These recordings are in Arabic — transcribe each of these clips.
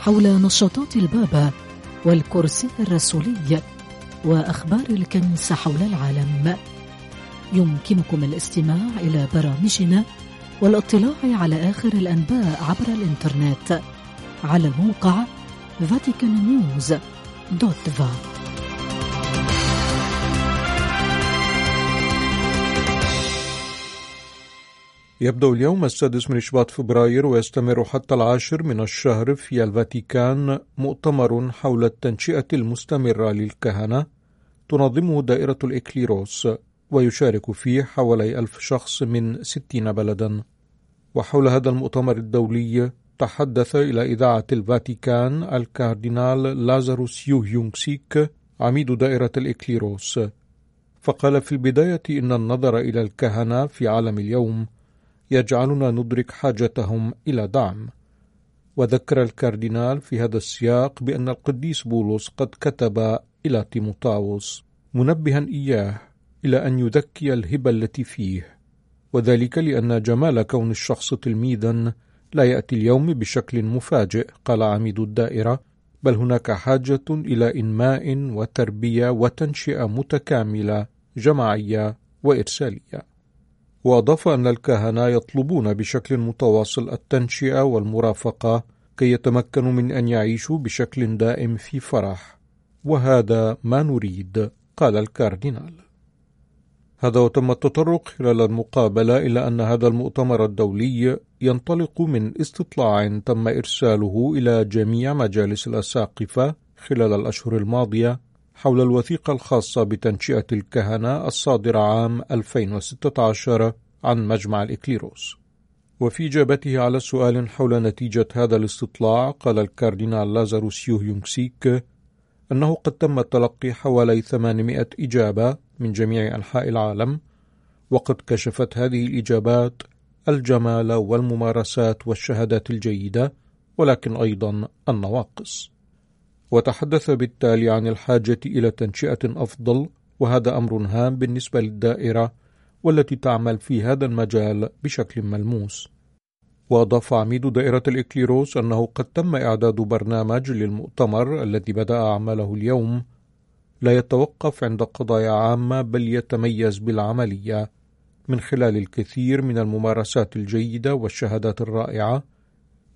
حول نشاطات البابا والكرسي الرسولي وأخبار الكنيسة حول العالم. يمكنكم الاستماع إلى برامجنا والاطلاع على آخر الأنباء عبر الإنترنت على الموقع vaticannews.va يبدأ اليوم السادس من شباط فبراير ويستمر حتى العاشر من الشهر في الفاتيكان مؤتمر حول التنشئة المستمرة للكهنة تنظمه دائرة الإكليروس ويشارك فيه حوالي ألف شخص من ستين بلدا. وحول هذا المؤتمر الدولي تحدث إلى إذاعة الفاتيكان الكاردينال لازاروس يو يونغسيك عميد دائرة الإكليروس. فقال في البداية إن النظر إلى الكهنة في عالم اليوم يجعلنا ندرك حاجتهم إلى دعم. وذكر الكاردينال في هذا السياق بأن القديس بولس قد كتب إلى تيموتاوس منبها إياه إلى أن يذكي الهبة التي فيه وذلك لأن جمال كون الشخص تلميذا لا يأتي اليوم بشكل مفاجئ قال عميد الدائرة. بل هناك حاجة إلى إنماء وتربية وتنشئة متكاملة جماعية وإرسالية. وأضاف أن الكهنة يطلبون بشكل متواصل التنشئة والمرافقة كي يتمكنوا من أن يعيشوا بشكل دائم في فرح. وهذا ما نريد قال الكاردينال. هذا وتم التطرق خلال المقابلة إلى أن هذا المؤتمر الدولي ينطلق من استطلاع تم إرساله إلى جميع مجالس الأساقفة خلال الأشهر الماضية حول الوثيقة الخاصة بتنشئة الكهنة الصادرة عام 2016 عن مجمع الإكليروس. وفي إجابته على سؤال حول نتيجة هذا الاستطلاع قال الكاردينال لازاروس يونغسيك أنه قد تم تلقي حوالي 800 إجابة من جميع أنحاء العالم وقد كشفت هذه الإجابات الجمال والممارسات والشهادات الجيدة ولكن أيضا النواقص. وتحدث بالتالي عن الحاجة إلى تنشئة أفضل وهذا أمر هام بالنسبة للدائرة والتي تعمل في هذا المجال بشكل ملموس. وأضاف عميد دائرة الإكليروس أنه قد تم إعداد برنامج للمؤتمر الذي بدأ عمله اليوم. لا يتوقف عند قضايا عامة بل يتميز بالعملية. من خلال الكثير من الممارسات الجيدة والشهادات الرائعة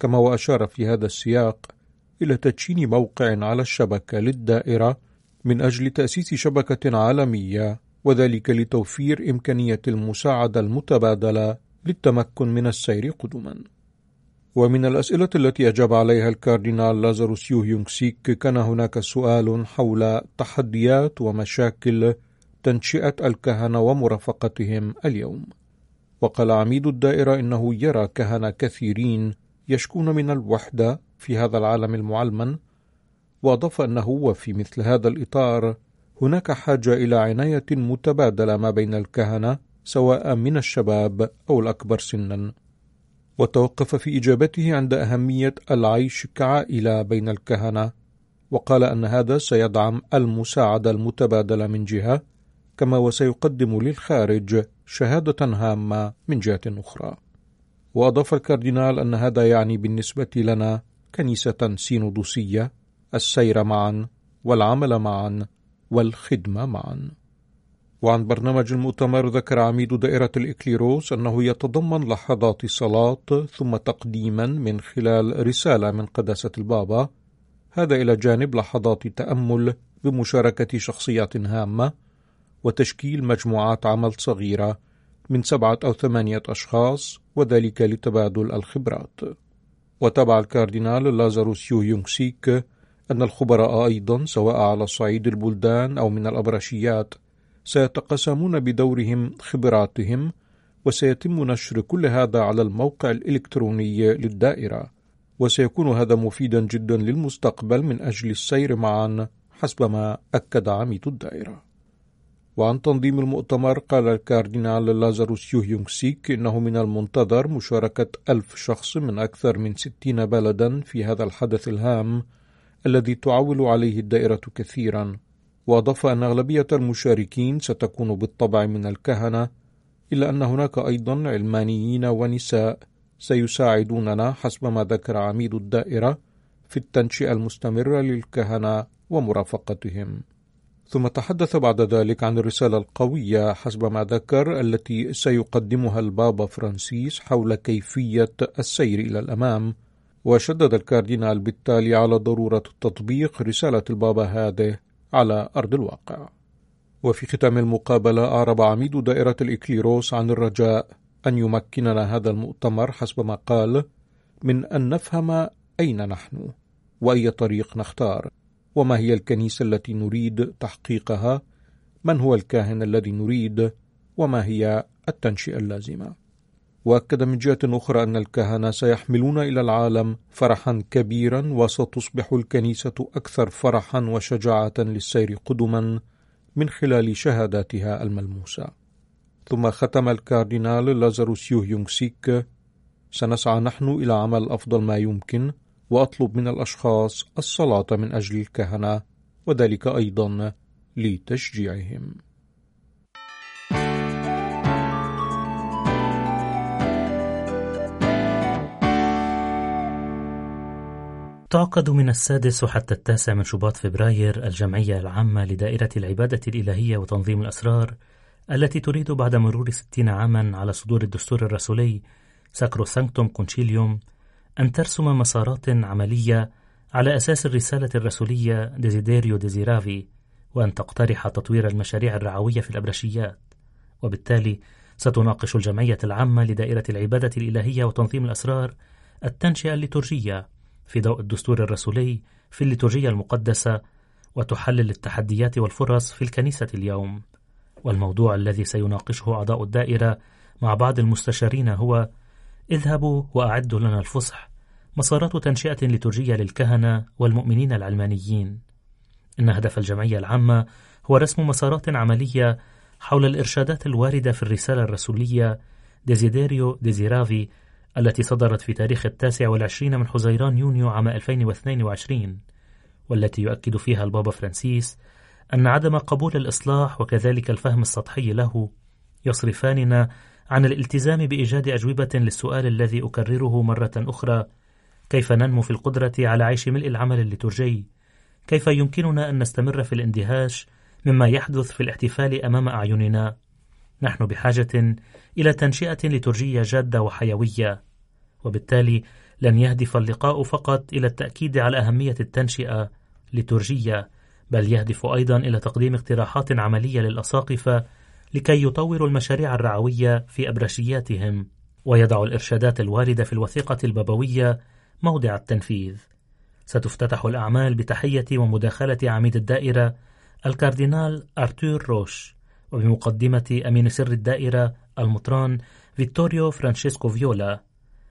كما وأشار في هذا السياق إلى تدشين موقع على الشبكة للدائرة من أجل تأسيس شبكة عالمية وذلك لتوفير إمكانية المساعدة المتبادلة للتمكن من السير قدما. ومن الأسئلة التي أجاب عليها الكاردينال لازاروس يو يونغسيك كان هناك سؤال حول تحديات ومشاكل تنشئة الكهنة ومرافقتهم اليوم. وقال عميد الدائرة إنه يرى كهنة كثيرين يشكون من الوحدة في هذا العالم المعلمن واضاف أنه وفي مثل هذا الإطار هناك حاجة إلى عناية متبادلة ما بين الكهنة سواء من الشباب أو الأكبر سنا. وتوقف في إجابته عند أهمية العيش كعائلة بين الكهنة وقال أن هذا سيدعم المساعدة المتبادلة من جهة كما وسيقدم للخارج شهادة هامة من جهة أخرى. وأضاف الكاردينال أن هذا يعني بالنسبة لنا كنيسة سينودوسية السير معا والعمل معا والخدمة معا. وعن برنامج المؤتمر ذكر عميد دائرة الإكليروس أنه يتضمن لحظات صلاة ثم تقديما من خلال رسالة من قداسة البابا. هذا إلى جانب لحظات تأمل بمشاركة شخصيات هامة وتشكيل مجموعات عمل صغيرة من سبعة أو ثمانية أشخاص وذلك لتبادل الخبرات. وتابع الكاردينال لازاروس يو يونغسيك أن الخبراء أيضا سواء على صعيد البلدان أو من الأبرشيات سيتقاسمون بدورهم خبراتهم وسيتم نشر كل هذا على الموقع الإلكتروني للدائرة. وسيكون هذا مفيدا جدا للمستقبل من أجل السير معا حسب ما أكد عميد الدائرة. وعن تنظيم المؤتمر قال الكاردينال لازاروس يو يونغسيك إنه من المنتظر مشاركة ألف شخص من أكثر من ستين بلدا في هذا الحدث الهام الذي تعول عليه الدائرة كثيرا. وأضاف أن أغلبية المشاركين ستكون بالطبع من الكهنة إلا أن هناك أيضا علمانيين ونساء سيساعدوننا حسب ما ذكر عميد الدائرة في التنشئة المستمرة للكهنة ومرافقتهم. ثم تحدث بعد ذلك عن الرسالة القوية حسب ما ذكر التي سيقدمها البابا فرانسيس حول كيفية السير إلى الأمام. وشدد الكاردينال بالتالي على ضرورة تطبيق رسالة البابا هذه على أرض الواقع. وفي ختام المقابلة أعرب عميد دائرة الإكليروس عن الرجاء أن يمكننا هذا المؤتمر حسب ما قال من أن نفهم أين نحن وأي طريق نختار. وما هي الكنيسة التي نريد تحقيقها؟ من هو الكاهن الذي نريد؟ وما هي التنشئة اللازمة؟ وأكد من جهة أخرى أن الكهنه سيحملون إلى العالم فرحا كبيرا وستصبح الكنيسة أكثر فرحا وشجاعة للسير قدما من خلال شهاداتها الملموسة. ثم ختم الكاردينال لازاروس يونغ سيك سنسعى نحن إلى عمل أفضل ما يمكن وأطلب من الأشخاص الصلاة من أجل الكهنة وذلك أيضا لتشجيعهم. تعقد من السادس حتى التاسع من شباط فبراير الجمعية العامة لدائرة العبادة الإلهية وتنظيم الأسرار التي تريد بعد مرور ستين عاما على صدور الدستور الرسولي Sacrosanctum Concilium أن ترسم مسارات عملية على أساس الرسالة الرسولية Desiderio desideravi وأن تقترح تطوير المشاريع الرعوية في الأبرشيات. وبالتالي ستناقش الجمعية العامة لدائرة العبادة الإلهية وتنظيم الأسرار التنشئة الليتورجية في ضوء الدستور الرسولي في الليتورجية المقدسة وتحلل التحديات والفرص في الكنيسة اليوم. والموضوع الذي سيناقشه أعضاء الدائرة مع بعض المستشارين هو اذهبوا وأعدوا لنا الفصح. مسارات تنشئة ليتورجية للكهنة والمؤمنين العلمانيين. إن هدف الجمعية العامة هو رسم مسارات عملية حول الإرشادات الواردة في الرسالة الرسولية Desiderio desideravi التي صدرت في تاريخ التاسع والعشرين من حزيران يونيو عام 2022 والتي يؤكد فيها البابا فرانسيس أن عدم قبول الإصلاح وكذلك الفهم السطحي له يصرفاننا عن الالتزام بإيجاد أجوبة للسؤال الذي أكرره مرة أخرى. كيف ننمو في القدرة على عيش ملء العمل الليتورجي؟ كيف يمكننا أن نستمر في الاندهاش مما يحدث في الاحتفال أمام أعيننا؟ نحن بحاجة إلى تنشئة ليتورجية جادة وحيوية وبالتالي لن يهدف اللقاء فقط إلى التأكيد على أهمية التنشئة لترجية بل يهدف أيضا إلى تقديم اقتراحات عملية للأساقفة لكي يطوروا المشاريع الرعوية في أبرشياتهم ويضع الإرشادات الواردة في الوثيقة البابوية موضع التنفيذ. ستفتتح الأعمال بتحية ومداخلة عميد الدائرة الكاردينال أرتور روش وبمقدمة أمين سر الدائرة المطران فيكتوريو فرانشيسكو فيولا.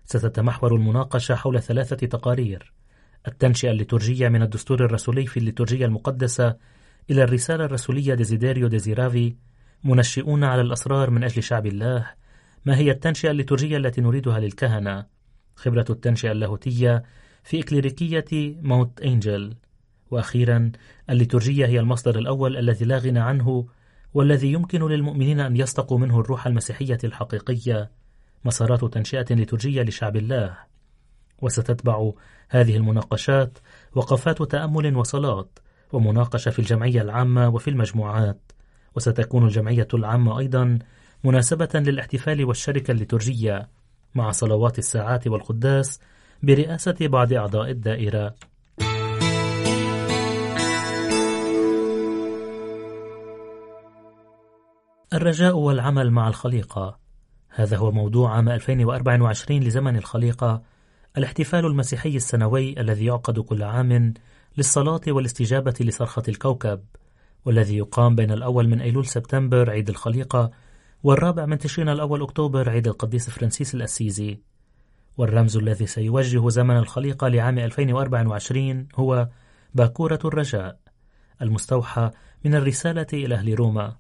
ستتمحور المناقشة حول ثلاثة تقارير التنشئة الليتورجية من الدستور الرسولي في الليتورجية المقدسة إلى الرسالة الرسولية Desiderio desideravi منشئون على الأسرار من أجل شعب الله. ما هي التنشئة الليتورجية التي نريدها للكهنة؟ خبرة التنشئة اللاهوتية في إكليريكية ماونت أنجل. وأخيرا الليتورجية هي المصدر الأول الذي لا غنى عنه والذي يمكن للمؤمنين أن يستقوا منه الروح المسيحية الحقيقية مسارات تنشئة لترجية لشعب الله. وستتبع هذه المناقشات وقفات تأمل وصلاة ومناقشة في الجمعية العامة وفي المجموعات. وستكون الجمعية العامة أيضا مناسبة للاحتفال والشركة الليتورجية مع صلوات الساعات والقداس برئاسة بعض أعضاء الدائرة. الرجاء والعمل مع الخليقة. هذا هو موضوع عام 2024 لزمن الخليقة الاحتفال المسيحي السنوي الذي يعقد كل عام للصلاة والاستجابة لصرخة الكوكب. والذي يقام بين الأول من أيلول سبتمبر عيد الخليقة والرابع من تشرين الأول أكتوبر عيد القديس فرانسيس الأسيزي والرمز الذي سيوجه زمن الخليقة لعام 2024 هو باكورة الرجاء المستوحى من الرسالة إلى أهل روما.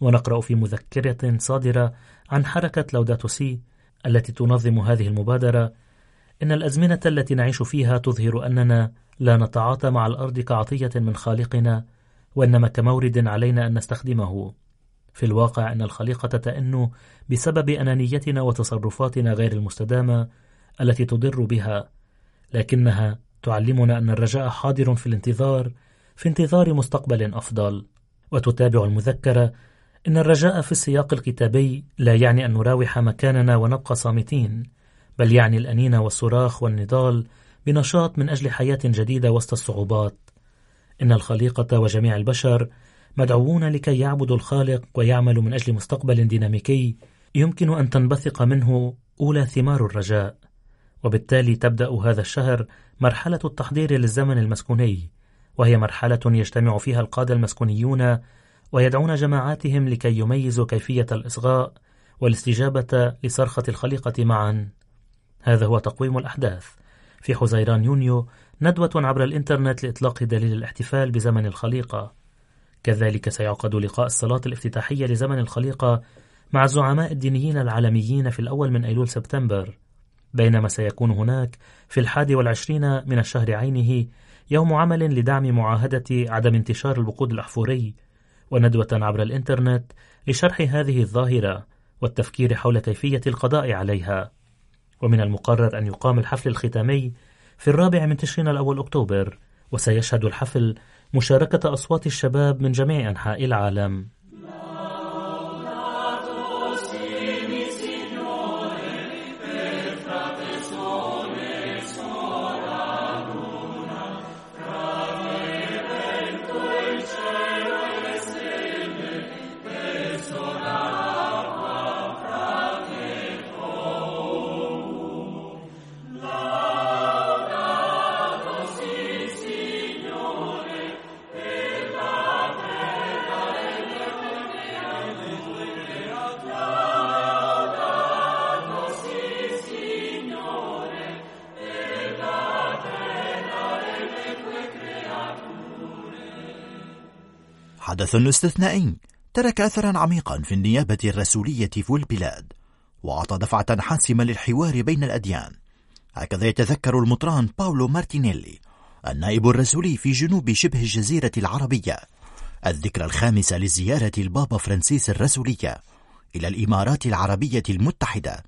ونقرأ في مذكرة صادرة عن حركة لوداتو سي التي تنظم هذه المبادرة إن الأزمنة التي نعيش فيها تظهر أننا لا نتعاطى مع الأرض كعطية من خالقنا وإنما كمورد علينا أن نستخدمه. في الواقع أن الخليقة تئن بسبب أنانيتنا وتصرفاتنا غير المستدامة التي تضر بها لكنها تعلمنا أن الرجاء حاضر في الانتظار في انتظار مستقبل أفضل. وتتابع المذكرة إن الرجاء في السياق الكتابي لا يعني أن نراوح مكاننا ونبقى صامتين بل يعني الأنين والصراخ والنضال بنشاط من أجل حياة جديدة وسط الصعوبات. إن الخليقة وجميع البشر مدعوون لكي يعبدوا الخالق ويعملوا من أجل مستقبل ديناميكي يمكن أن تنبثق منه أولى ثمار الرجاء. وبالتالي تبدأ هذا الشهر مرحلة التحضير للزمن المسكوني وهي مرحلة يجتمع فيها القادة المسكونيون ويدعون جماعاتهم لكي يميزوا كيفية الإصغاء والاستجابة لصرخة الخليقة معا. هذا هو تقويم الأحداث في حزيران يونيو ندوة عبر الإنترنت لإطلاق دليل الاحتفال بزمن الخليقة. كذلك سيعقد لقاء الصلاة الافتتاحية لزمن الخليقة مع الزعماء الدينيين العالميين في الأول من أيلول سبتمبر. بينما سيكون هناك في الحادي والعشرين من الشهر عينه يوم عمل لدعم معاهدة عدم انتشار الوقود الأحفوري وندوة عبر الإنترنت لشرح هذه الظاهرة والتفكير حول كيفية القضاء عليها. ومن المقرر أن يقام الحفل الختامي في الرابع من تشرين الأول أكتوبر وسيشهد الحفل مشاركة أصوات الشباب من جميع أنحاء العالم. حدث استثنائي ترك أثرا عميقا في النيابة الرسولية في البلاد وأعطى دفعة حاسمة للحوار بين الأديان. هكذا يتذكر المطران باولو مارتينيلي النائب الرسولي في جنوب شبه الجزيرة العربية الذكرى الخامسة لزيارة البابا فرانسيس الرسولية إلى الإمارات العربية المتحدة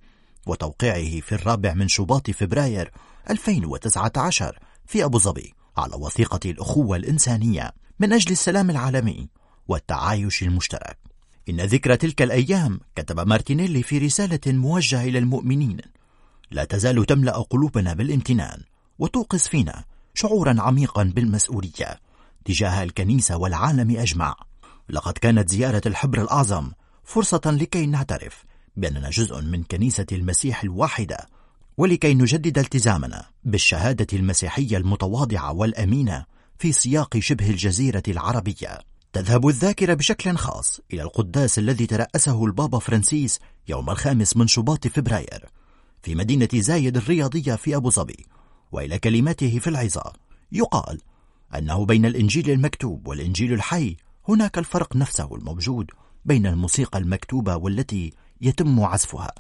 وتوقيعه في الرابع من شباط فبراير 2019 في أبو ظبي على وثيقة الأخوة الإنسانية من أجل السلام العالمي. والتعايش المشترك. إن ذكرى تلك الأيام كتب مارتينيلي في رسالة موجهة إلى المؤمنين لا تزال تملأ قلوبنا بالامتنان وتوقظ فينا شعورا عميقا بالمسؤولية تجاه الكنيسة والعالم أجمع. لقد كانت زيارة الحبر الأعظم فرصة لكي نعترف بأننا جزء من كنيسة المسيح الواحدة ولكي نجدد التزامنا بالشهادة المسيحية المتواضعة والأمينة في سياق شبه الجزيرة العربية. تذهب الذاكرة بشكل خاص إلى القداس الذي ترأسه البابا فرانسيس يوم الخامس من شباط فبراير في مدينة زايد الرياضية في أبو ظبي. وإلى كلماته في العظة يقال أنه بين الإنجيل المكتوب والإنجيل الحي هناك الفرق نفسه الموجود بين الموسيقى المكتوبة والتي يتم عزفها.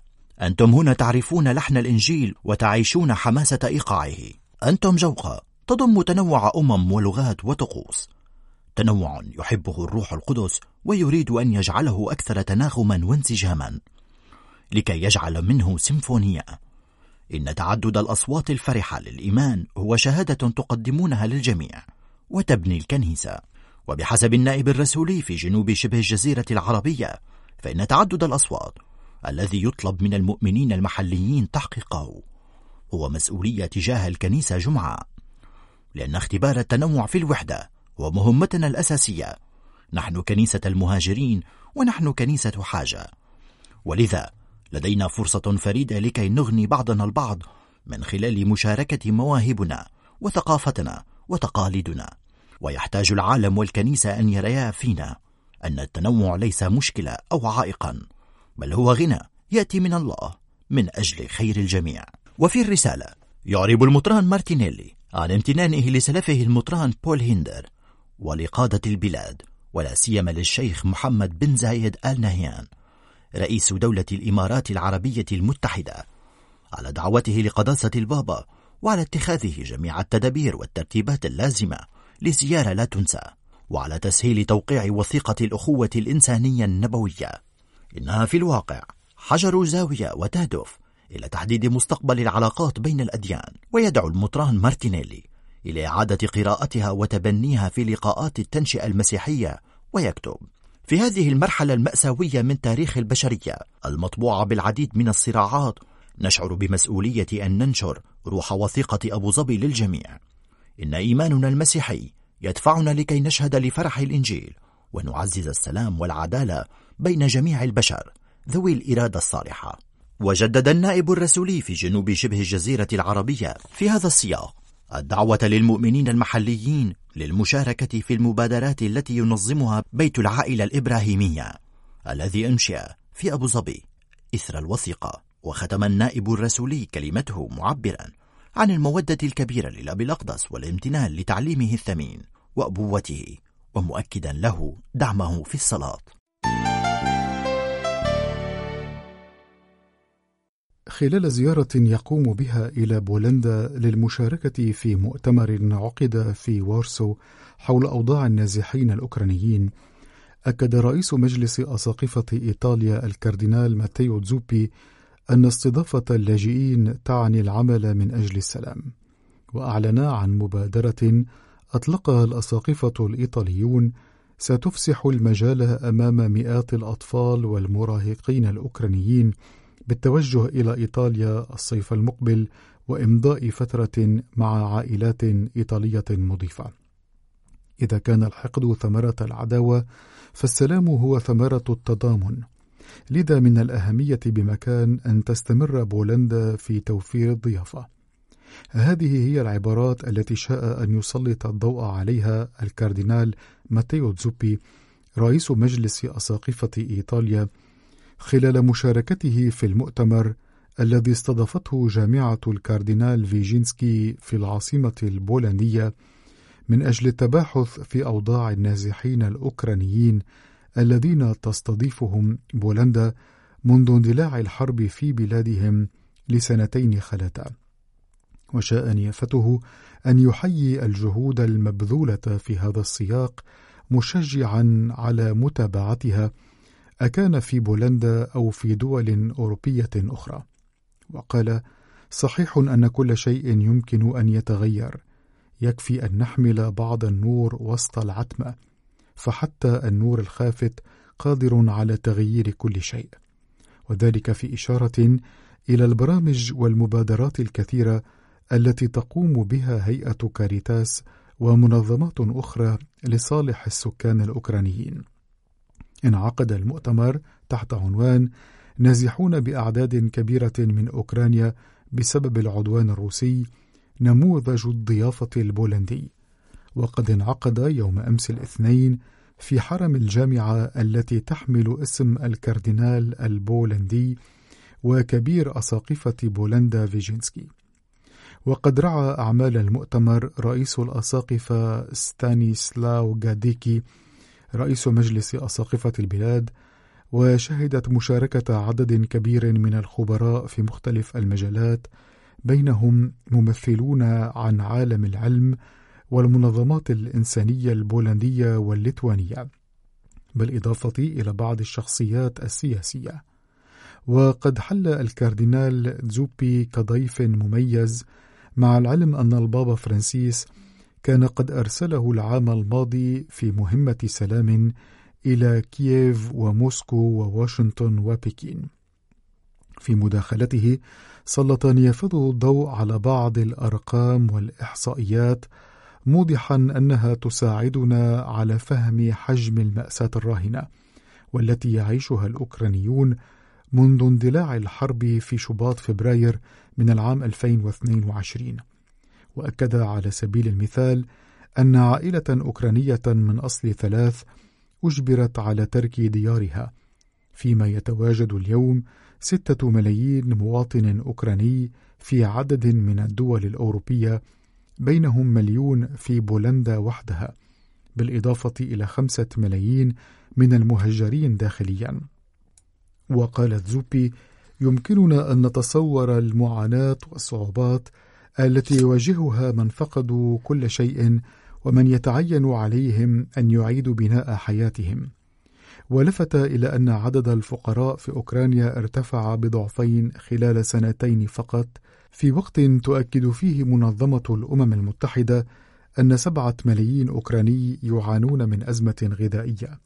أنتم هنا تعرفون لحن الإنجيل وتعيشون حماسة إيقاعه. أنتم جوقة تضم تنوع أمم ولغات وطقوس. تنوع يحبه الروح القدس ويريد أن يجعله أكثر تناغما وانسجاما لكي يجعل منه سيمفونية. إن تعدد الأصوات الفرحة للإيمان هو شهادة تقدمونها للجميع وتبني الكنيسة. وبحسب النائب الرسولي في جنوب شبه الجزيرة العربية فإن تعدد الأصوات الذي يطلب من المؤمنين المحليين تحقيقه هو مسؤولية تجاه الكنيسة جمعة. لأن اختبار التنوع في الوحدة هو مهمتنا الأساسية. نحن كنيسة المهاجرين ونحن كنيسة حاجة. ولذا لدينا فرصة فريدة لكي نغني بعضنا البعض من خلال مشاركة مواهبنا وثقافتنا وتقاليدنا. ويحتاج العالم والكنيسة أن يريا فينا أن التنوع ليس مشكلة أو عائقا بل هو غنى يأتي من الله من أجل خير الجميع. وفي الرسالة يعرب المطران مارتينيلي عن امتنانه لسلفه المطران بول هيندر. ولقادة البلاد ولا سيما للشيخ محمد بن زايد آل نهيان رئيس دولة الإمارات العربية المتحدة على دعوته لقداسة البابا وعلى اتخاذه جميع التدابير والترتيبات اللازمة لزيارة لا تنسى وعلى تسهيل توقيع وثيقة الأخوة الإنسانية النبوية. إنها في الواقع حجر زاوية وتهدف إلى تحديد مستقبل العلاقات بين الأديان ويدعو المطران مارتينيلي. إلى إعادة قراءتها وتبنيها في لقاءات التنشئة المسيحية ويكتب في هذه المرحلة المأساوية من تاريخ البشرية المطبوعة بالعديد من الصراعات نشعر بمسؤولية أن ننشر روح وثيقة أبو ظبي للجميع. إن إيماننا المسيحي يدفعنا لكي نشهد لفرح الإنجيل ونعزز السلام والعدالة بين جميع البشر ذوي الإرادة الصالحة. وجدد النائب الرسولي في جنوب شبه الجزيرة العربية في هذا السياق الدعوة للمؤمنين المحليين للمشاركة في المبادرات التي ينظمها بيت العائلة الإبراهيمية الذي أنشئ في أبو ظبي. إثر الوثيقة وختم النائب الرسولي كلمته معبرا عن المودة الكبيرة للأب الأقدس والامتنان لتعليمه الثمين وأبوته ومؤكدا له دعمه في الصلاة. خلال زيارة يقوم بها إلى بولندا للمشاركة في مؤتمر عقد في وارسو حول أوضاع النازحين الأوكرانيين أكد رئيس مجلس أساقفة إيطاليا الكاردينال ماتيو زوبي أن استضافة اللاجئين تعني العمل من أجل السلام وأعلن عن مبادرة أطلقها الأساقفة الإيطاليون ستفسح المجال أمام مئات الأطفال والمراهقين الأوكرانيين بالتوجه إلى إيطاليا الصيف المقبل وإمضاء فترة مع عائلات إيطالية مضيفة. إذا كان الحقد ثمرة العداوة، فالسلام هو ثمرة التضامن. لذا من الأهمية بمكان أن تستمر بولندا في توفير الضيافة. هذه هي العبارات التي شاء أن يسلط الضوء عليها الكاردينال ماتيو زوبي رئيس مجلس أساقفة إيطاليا خلال مشاركته في المؤتمر الذي استضافته جامعة الكاردينال فيجينسكي في العاصمة البولندية من أجل التباحث في أوضاع النازحين الأوكرانيين الذين تستضيفهم بولندا منذ اندلاع الحرب في بلادهم لسنتين خلتا. وشاء نيافته أن يحيي الجهود المبذولة في هذا السياق مشجعا على متابعتها أكان في بولندا أو في دول أوروبية أخرى. وقال صحيح أن كل شيء يمكن أن يتغير. يكفي أن نحمل بعض النور وسط العتمة. فحتى النور الخافت قادر على تغيير كل شيء. وذلك في إشارة إلى البرامج والمبادرات الكثيرة التي تقوم بها هيئة كاريتاس ومنظمات أخرى لصالح السكان الأوكرانيين. انعقد المؤتمر تحت عنوان نازحون بأعداد كبيرة من أوكرانيا بسبب العدوان الروسي نموذج الضيافة البولندي. وقد انعقد يوم أمس الاثنين في حرم الجامعة التي تحمل اسم الكاردينال البولندي وكبير أساقفة بولندا فيجينسكي. وقد رعى أعمال المؤتمر رئيس الأساقفة ستانيسلاو جاديكي رئيس مجلس أساقفة البلاد وشهدت مشاركة عدد كبير من الخبراء في مختلف المجالات بينهم ممثلون عن عالم العلم والمنظمات الإنسانية البولندية والليتوانية بالإضافة إلى بعض الشخصيات السياسية. وقد حل الكاردينال زوبي كضيف مميز مع العلم أن البابا فرانسيس كان قد أرسله العام الماضي في مهمة سلام إلى كييف وموسكو وواشنطن وبكين. في مداخلته سلط نيافته الضوء على بعض الأرقام والإحصائيات موضحا أنها تساعدنا على فهم حجم المأساة الراهنة والتي يعيشها الأوكرانيون منذ اندلاع الحرب في شباط فبراير من العام 2022 وأكد على سبيل المثال أن عائلة أوكرانية من أصل ثلاث أجبرت على ترك ديارها فيما يتواجد اليوم ستة ملايين مواطن أوكراني في عدد من الدول الأوروبية بينهم مليون في بولندا وحدها بالإضافة إلى خمسة ملايين من المهجرين داخليا. وقالت زوبي يمكننا أن نتصور المعاناة والصعوبات التي يواجهها من فقدوا كل شيء ومن يتعين عليهم أن يعيدوا بناء حياتهم. ولفت إلى أن عدد الفقراء في أوكرانيا ارتفع بضعفين خلال سنتين فقط. في وقت تؤكد فيه منظمة الأمم المتحدة أن سبعة ملايين أوكراني يعانون من أزمة غذائية.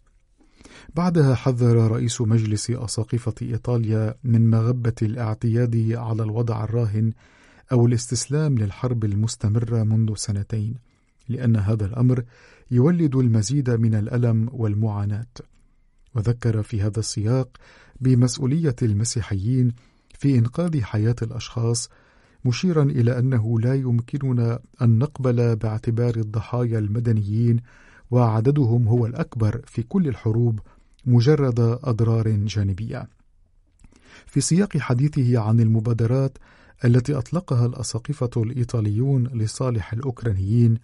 بعدها حذر رئيس مجلس أساقفة إيطاليا من مغبة الاعتياد على الوضع الراهن أو الاستسلام للحرب المستمرة منذ سنتين لأن هذا الأمر يولد المزيد من الألم والمعاناة وذكر في هذا السياق بمسؤولية المسيحيين في إنقاذ حياة الأشخاص مشيرا إلى أنه لا يمكننا أن نقبل باعتبار الضحايا المدنيين وعددهم هو الأكبر في كل الحروب مجرد أضرار جانبية. في سياق حديثه عن المبادرات التي أطلقها الأساقفة الإيطاليون لصالح الأوكرانيين،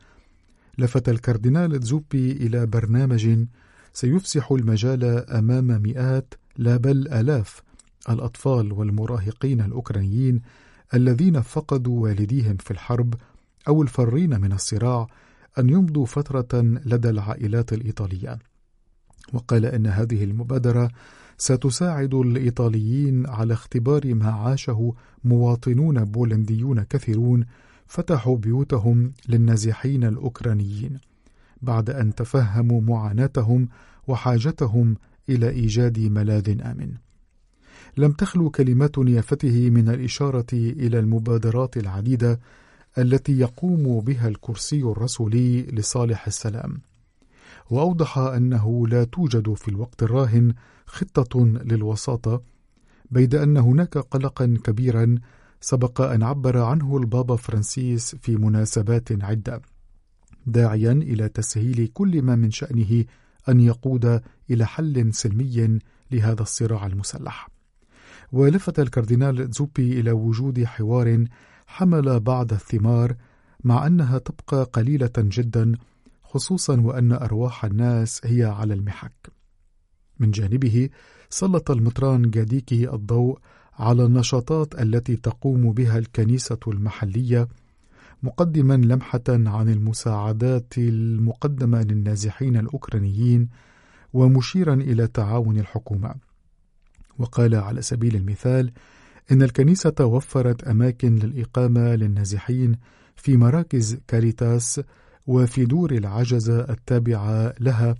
لفت الكاردينال زوبي إلى برنامج سيفسح المجال أمام مئات لا بل آلاف الأطفال والمراهقين الأوكرانيين الذين فقدوا والديهم في الحرب أو الفرين من الصراع أن يمضوا فترة لدى العائلات الإيطالية. وقال إن هذه المبادرة ستساعد الإيطاليين على اختبار ما عاشه مواطنون بولنديون كثيرون فتحوا بيوتهم للنازحين الأوكرانيين بعد أن تفهموا معاناتهم وحاجتهم إلى إيجاد ملاذ آمن. لم تخلو كلمات نيافته من الإشارة إلى المبادرات العديدة التي يقوم بها الكرسي الرسولي لصالح السلام. وأوضح أنه لا توجد في الوقت الراهن خطة للوساطة بيد أن هناك قلقا كبيرا سبق أن عبر عنه البابا فرانسيس في مناسبات عدة داعيا إلى تسهيل كل ما من شأنه أن يقود إلى حل سلمي لهذا الصراع المسلح. ولفت الكاردينال زوبي إلى وجود حوار حمل بعض الثمار مع أنها تبقى قليلة جدا خصوصا وأن أرواح الناس هي على المحك. من جانبه سلط المطران جاديكي الضوء على النشاطات التي تقوم بها الكنيسة المحلية مقدما لمحة عن المساعدات المقدمة للنازحين الأوكرانيين ومشيرا إلى تعاون الحكومة. وقال على سبيل المثال إن الكنيسة وفرت أماكن للإقامة للنازحين في مراكز كاريتاس وفي دور العجزة التابعة لها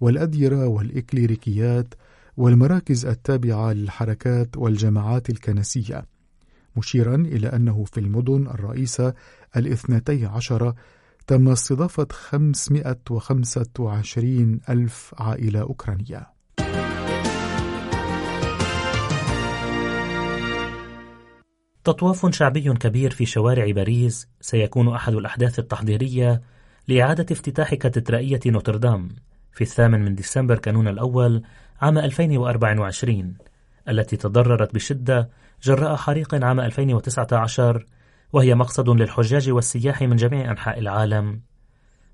والأديرة والإكليريكيات والمراكز التابعة للحركات والجماعات الكنسية مشيرا إلى أنه في المدن الرئيسة الاثنتي عشرة تم استضافة 525 ألف عائلة أوكرانية. تطواف شعبي كبير في شوارع باريس سيكون أحد الأحداث التحضيرية لإعادة افتتاح كاتدرائية نوتردام في الثامن من ديسمبر كانون الأول عام 2024 التي تضررت بشدة جراء حريق عام 2019 وهي مقصد للحجاج والسياح من جميع أنحاء العالم.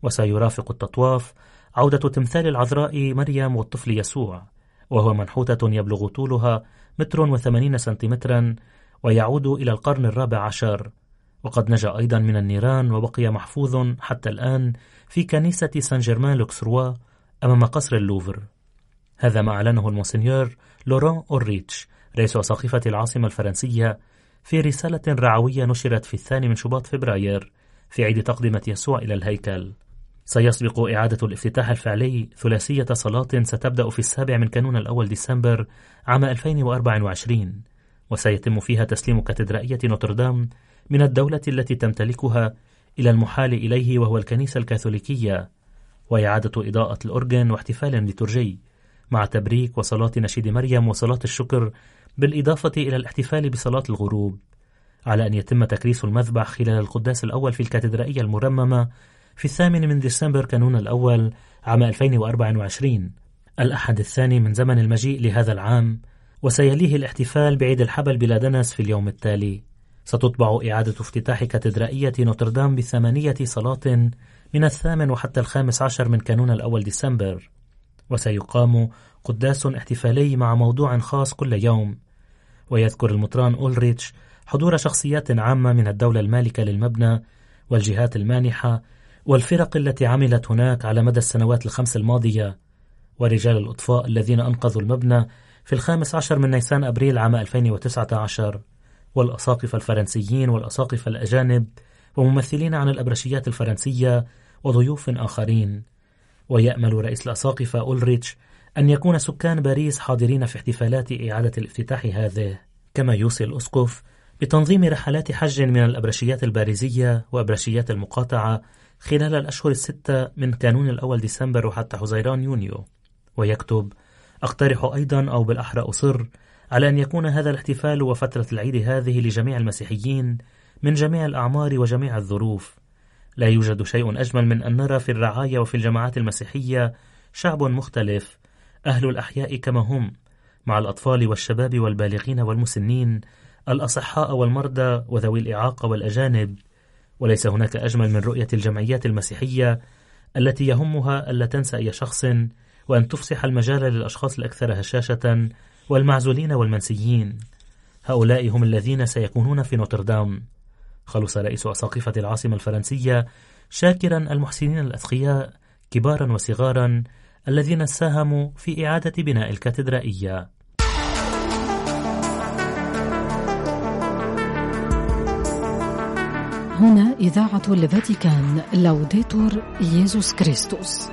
وسيرافق التطواف عودة تمثال العذراء مريم والطفل يسوع وهو منحوتة يبلغ طولها متر وثمانين سنتيمترا ويعود إلى القرن الرابع عشر. وقد نجا أيضا من النيران وبقي محفوظ حتى الآن في كنيسة سان جيرمان لوكسيروا أمام قصر اللوفر. هذا ما أعلنه المونسنيور لوران أوريتش رئيس أساقفة العاصمة الفرنسية في رسالة رعوية نشرت في الثاني من شباط فبراير في عيد تقدمة يسوع إلى الهيكل. سيسبق إعادة الافتتاح الفعلي ثلاثية صلاة ستبدأ في السابع من كانون الأول ديسمبر عام 2024 وسيتم فيها تسليم كاتدرائية نوتردام من الدولة التي تمتلكها إلى المحال إليه وهو الكنيسة الكاثوليكية. وإعادة إضاءة الأورجن واحتفال لترجي مع تبريك وصلاة نشيد مريم وصلاة الشكر بالإضافة إلى الاحتفال بصلاة الغروب. على أن يتم تكريس المذبح خلال القداس الأول في الكاتدرائية المرممة في الثامن من ديسمبر كانون الأول عام 2024 الأحد الثاني من زمن المجيء لهذا العام وسيليه الاحتفال بعيد الحبل بلا دنس في اليوم التالي. ستطبع إعادة افتتاح كاتدرائية نوتردام بثمانية صلاة من الثامن وحتى الخامس عشر من كانون الأول ديسمبر. وسيقام قداس احتفالي مع موضوع خاص كل يوم. ويذكر المطران أولريتش حضور شخصيات عامة من الدولة المالكة للمبنى والجهات المانحة والفرق التي عملت هناك على مدى السنوات الخمس الماضية. ورجال الإطفاء الذين أنقذوا المبنى في الخامس عشر من نيسان أبريل عام 2019 والأساقفة الفرنسيين والأساقفة الأجانب وممثلين عن الأبرشيات الفرنسية وضيوف آخرين. ويأمل رئيس الأساقفة أولريتش أن يكون سكان باريس حاضرين في احتفالات إعادة الافتتاح هذه. كما يوصي الأسقف بتنظيم رحلات حج من الأبرشيات الباريزية وأبرشيات المقاطعة خلال الأشهر الستة من كانون الأول ديسمبر وحتى حزيران يونيو. ويكتب أقترح أيضا أو بالأحرى أصر على أن يكون هذا الاحتفال وفترة العيد هذه لجميع المسيحيين من جميع الأعمار وجميع الظروف. لا يوجد شيء أجمل من أن نرى في الرعاية وفي الجماعات المسيحية شعب مختلف أهل الأحياء كما هم مع الأطفال والشباب والبالغين والمسنين الأصحاء والمرضى وذوي الإعاقة والأجانب. وليس هناك أجمل من رؤية الجمعيات المسيحية التي يهمها ألا تنسى أي شخص وأن تفسح المجال للأشخاص الأكثر هشاشة والمعزولين والمنسيين. هؤلاء هم الذين سيكونون في نوتردام. خلص رئيس أساقفة العاصمة الفرنسية شاكرا المحسنين الأثقياء كبارا وصغارا الذين ساهموا في إعادة بناء الكاتدرائية. هنا إذاعة الفاتيكان لوديتور ييزوس كريستوس